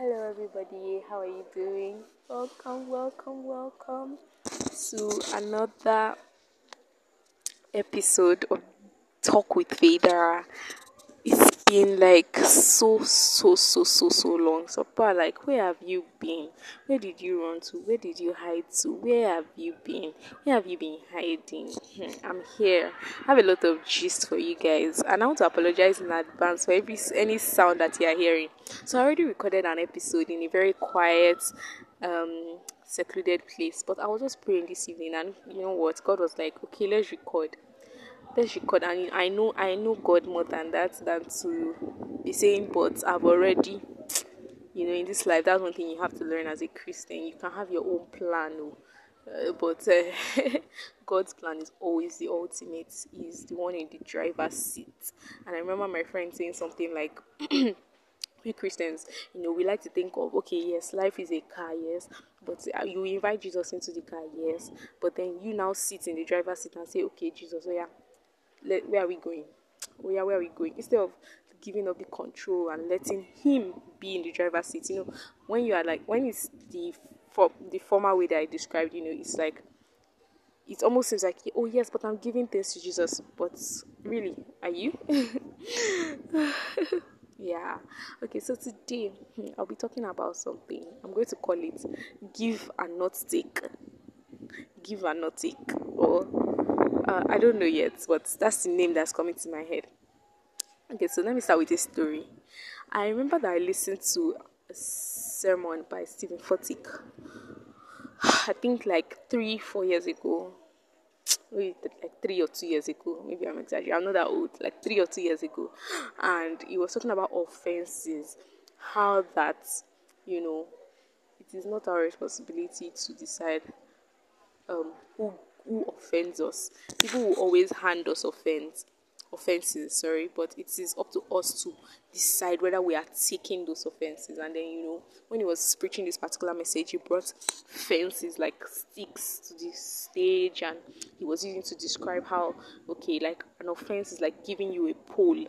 Hello, everybody. How are you doing? Welcome, welcome, welcome to another episode of Talk with Vader. Been like so, so, so, so, so long. So, but like, where have you been? Where did you run to? Where did you hide to? Where have you been? Where have you been hiding? Hmm, I'm here. I have a lot of gist for you guys, and I want to apologize in advance for every any sound that you are hearing. So, I already recorded an episode in a very quiet, um, secluded place, but I was just praying this evening, and you know what? God was like, okay, let's record let's record and i know i know god more than that than to be saying but i've already you know in this life that's one thing you have to learn as a christian. You can have your own plan oh, uh, but uh, god's plan is always the ultimate he's the one in the driver's seat. And i remember my friend saying something like we Christians, you know, we like to think of okay, yes, life is a car, yes, but uh, you invite Jesus into the car, yes, but then you now sit in the driver's seat and say, okay, Jesus, oh yeah, let, where are we going? Where, where are we going? Instead of giving up the control and letting him be in the driver's seat. You know, when you are like when it's the for the former way that I described, you know, it's like it almost seems like oh yes, but I'm giving things to Jesus. But really, are you? yeah. Okay, so today hmm, I'll be talking about something. I'm going to call it give and not take. Give and not take. Or uh, I don't know yet, but that's the name that's coming to my head. Okay, so let me start with a story. I remember that I listened to a sermon by Steven Furtick. I think like three, four years ago. Maybe like three or two years ago. Maybe I'm exaggerating. I'm not that old. Like three or two years ago, and he was talking about offenses. How that, you know, it is not our responsibility to decide um, who who offends us. People will always hand us offense offenses, sorry, but it is up to us to decide whether we are taking those offenses. And then, you know, when he was preaching this particular message, he brought fences like sticks to the stage, and he was using to describe how, okay, like an offense is like giving you a pole.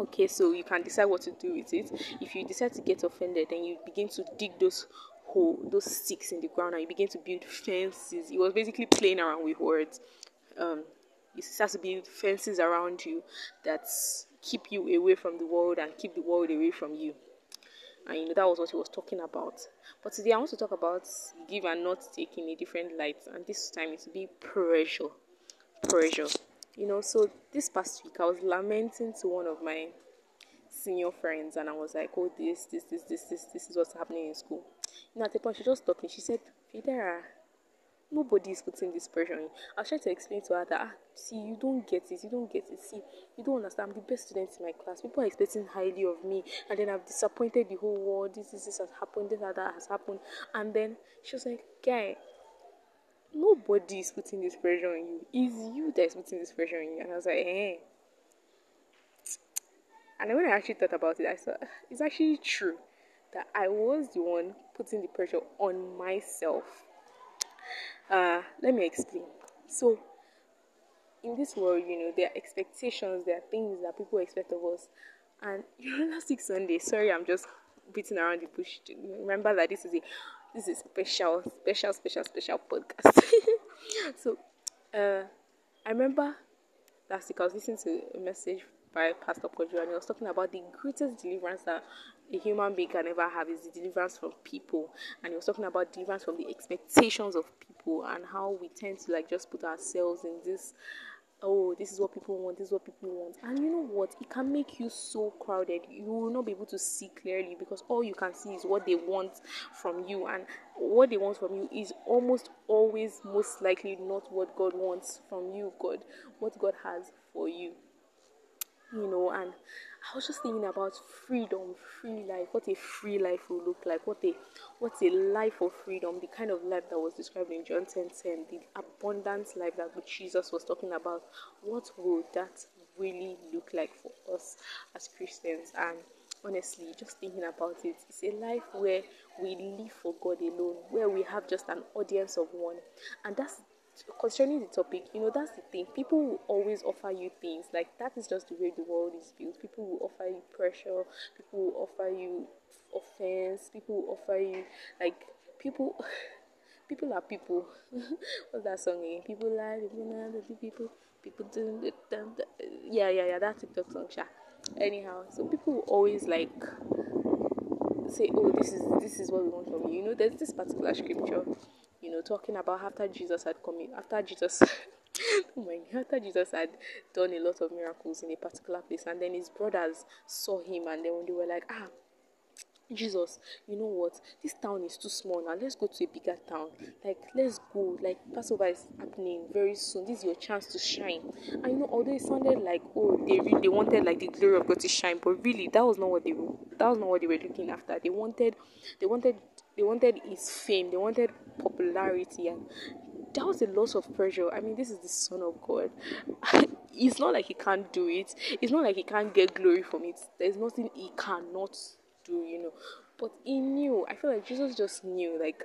Okay, so you can decide what to do with it. If you decide to get offended, then you begin to dig those hole, those sticks in the ground, and you begin to build fences. He was basically playing around with words. Um, it has to build fences around you that keep you away from the world and keep the world away from you. And you know that was what he was talking about. But today I want to talk about give and not take in a different light, and this time it will be pressure. Pressure. You know, so this past week I was lamenting to one of my senior friends and I was like, Oh this, this, this, this, this, this is what's happening in school. Know, at the point she just stopped me. She said, Fidera, nobody is putting this pressure on you. I was trying to explain to her that ah, see, you don't get it, you don't get it. See, you don't understand. I'm the best student in my class. People are expecting highly of me, and then I've disappointed the whole world. This, this, this has happened. This, that, that has happened. And then she was like, guy. Nobody is putting this pressure on you. It's you that is putting this pressure on you. And I was like, eh. And then when I actually thought about it, I thought it's actually true that I was the one putting the pressure on myself. Uh, let me explain. So, in this world, you know, there are expectations, there are things that people expect of us. And you know, last week Sunday, sorry, I'm just beating around the bush. Remember that this is a this is special, special, special, special podcast. so, uh, I remember last week I was listening to a message by Pastor Kojo, and he was talking about the greatest deliverance that a human being can ever have is the deliverance from people. And he was talking about deliverance from the expectations of people and how we tend to like just put ourselves in this oh this is what people want this is what people want. And you know what? It can make you so crowded. You will not be able to see clearly because all you can see is what they want from you. And what they want from you is almost always most likely not what god wants from you god what god has for you you know and i was just thinking about freedom free life what a free life will look like what a what a life of freedom the kind of life that was described in john 10 10 the abundant life that jesus was talking about. What will that really look like for us as christians? And honestly just thinking about it it's a life where we live for god alone where we have just an audience of one. And that's concerning the topic, you know, that's the thing. People will always offer you things. Like, that is just the way the world is built. People will offer you pressure, people will offer you offense. People will offer you like people. People are people. What's that song again? People lie, people lie, people, people do. Yeah, yeah, yeah. That TikTok song, sha. Anyhow, so people will always like say, "Oh, this is this is what we want from you." You know, there's this particular scripture, you know, talking about after Jesus had come in, after Jesus. oh my after Jesus had done a lot of miracles in a particular place, and then his brothers saw him, and then when they were like, ah, Jesus, you know what? This town is too small now. Let's go to a bigger town. Like, let's go. Like, Passover is happening very soon. This is your chance to shine. And you know, although it sounded like, oh, they really they wanted like the glory of God to shine, but really that was not what they that was not what they were looking after. They wanted, they wanted, they wanted his fame. They wanted popularity, and that was a loss of pressure. I mean, this is the Son of God. it's not like he can't do it. It's not like he can't get glory from it. There's nothing he cannot do, you know. But he knew. I feel like Jesus just knew, like,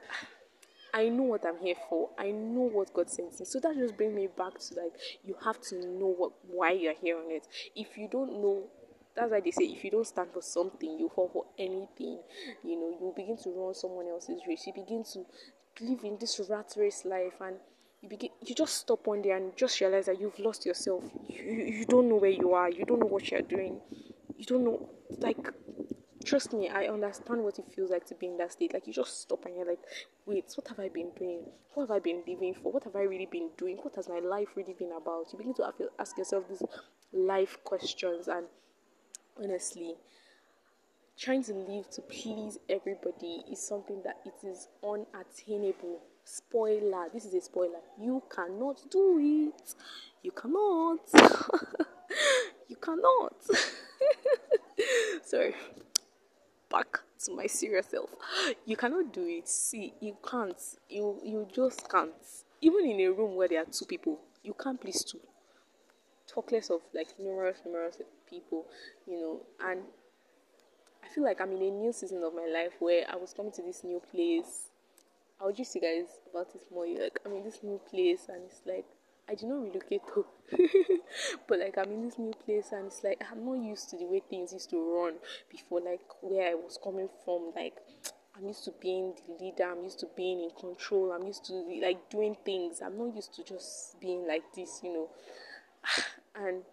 I know what I'm here for. I know what God sent me. So that just brings me back to like you have to know what why you're here on it. If you don't know that's why they say if you don't stand for something, you fall for anything. You know, you begin to run someone else's race. You begin to live in this rat race life and you begin you just stop one day and just realize that you've lost yourself. You, you, you don't know where you are, you don't know what you're doing. You don't know like trust me, I understand what it feels like to be in that state. Like you just stop and you're like, wait, what have I been doing? What have I been living for? What have I really been doing? What has my life really been about? You begin to ask yourself these life questions, and honestly, trying to live to please everybody is something that it is unattainable. Spoiler, this is a spoiler. You cannot do it. You cannot. you cannot. Sorry back to my serious self. You cannot do it. See, you can't. You you just can't. Even in a room where there are two people, you can't please two. Talk less of like numerous, numerous people, you know. And I feel like I'm in a new season of my life where I was coming to this new place. I'll just you guys about this more. Like I'm in this new place, and it's like I did not relocate though. but like I'm in this new place and it's like I'm not used to the way things used to run before, like where I was coming from. Like I'm used to being the leader, I'm used to being in control, I'm used to like doing things. I'm not used to just being like this, you know. And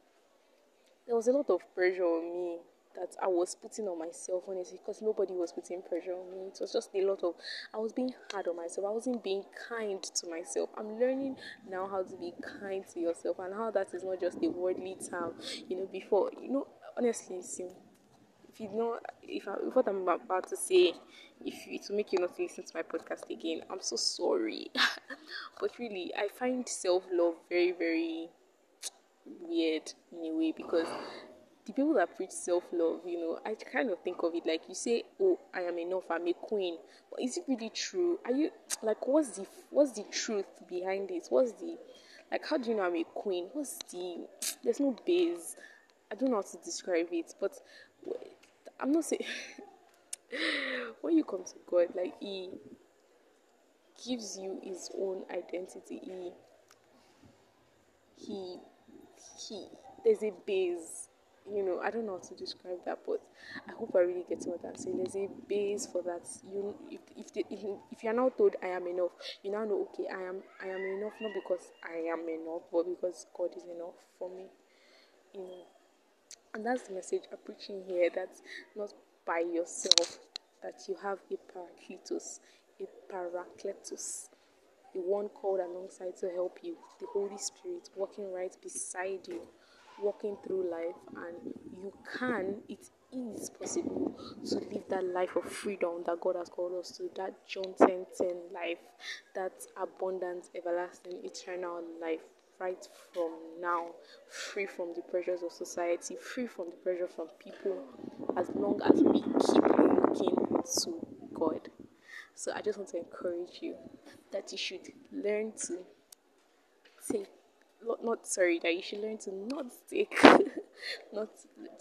there was a lot of pressure on me that I was putting on myself, honestly, because nobody was putting pressure on me. It was just a lot of, I was being hard on myself. I wasn't being kind to myself. I'm learning now how to be kind to yourself and how that is not just a worldly term. You know, before, you know, honestly, see, if you know, if, I, if what I'm about to say, if it will make you not listen to my podcast again, I'm so sorry. but really, I find self love very, very weird in a way because the people that preach self love, you know, I kind of think of it like you say, "Oh, I am enough. I'm a queen." But is it really true? Are you like what's the what's the truth behind it? What's the like? How do you know I'm a queen? What's the there's no base. I don't know how to describe it, but I'm not saying when you come to God, like He gives you His own identity. He He He. There's a base you know, I don't know how to describe that, but I hope I really get what I'm saying. There's a base for that. You, if if, the, if you're now told I am enough, you now know okay, I am I am enough not because I am enough, but because God is enough for me. You know, and that's the message I'm preaching here. That's not by yourself. That you have a paracletos, a paracletos, the one called alongside to help you, the Holy Spirit working right beside you walking through life and you can it is possible to live that life of freedom that God has called us to that John 10 10 life that abundant everlasting eternal life right from now free from the pressures of society free from the pressure from people as long as we keep looking to God. So I just want to encourage you that you should learn to take not sorry that you should learn to not take not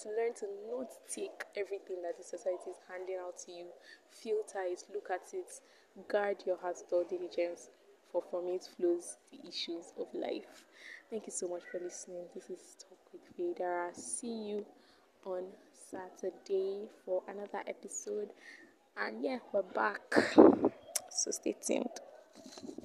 to learn to not take everything that the society is handing out to you filter it look at it guard your heart with all diligence for from it flows the issues of life thank you so much for listening this is talk with Vader I see you on Saturday for another episode. And yeah, we're back. So stay tuned.